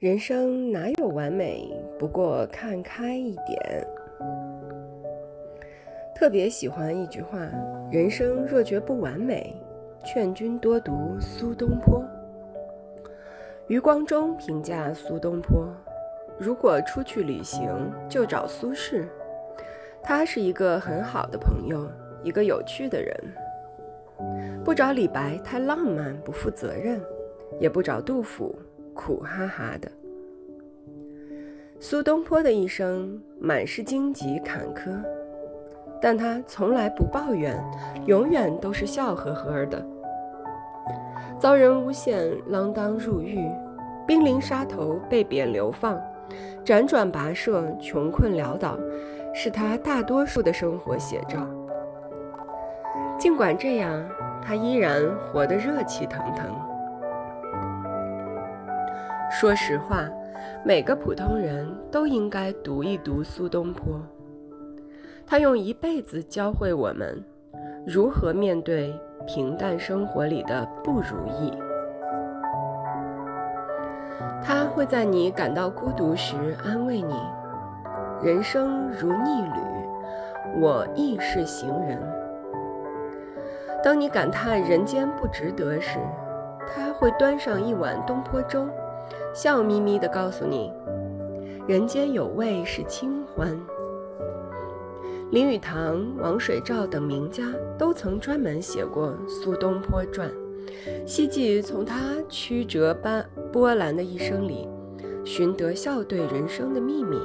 人生哪有完美？不过看开一点。特别喜欢一句话：“人生若觉不完美，劝君多读苏东坡。”余光中评价苏东坡：“如果出去旅行，就找苏轼。他是一个很好的朋友，一个有趣的人。不找李白，太浪漫不负责任；也不找杜甫。”苦哈哈的。苏东坡的一生满是荆棘坎坷，但他从来不抱怨，永远都是笑呵呵的。遭人诬陷，锒铛入狱，濒临杀头，被贬流放，辗转跋涉，穷困潦倒，是他大多数的生活写照。尽管这样，他依然活得热气腾腾。说实话，每个普通人都应该读一读苏东坡。他用一辈子教会我们如何面对平淡生活里的不如意。他会在你感到孤独时安慰你：“人生如逆旅，我亦是行人。”当你感叹人间不值得时，他会端上一碗东坡粥。笑眯眯地告诉你：“人间有味是清欢。”林语堂、王水照等名家都曾专门写过苏东坡传，希冀从他曲折般波澜的一生里，寻得笑对人生的秘密。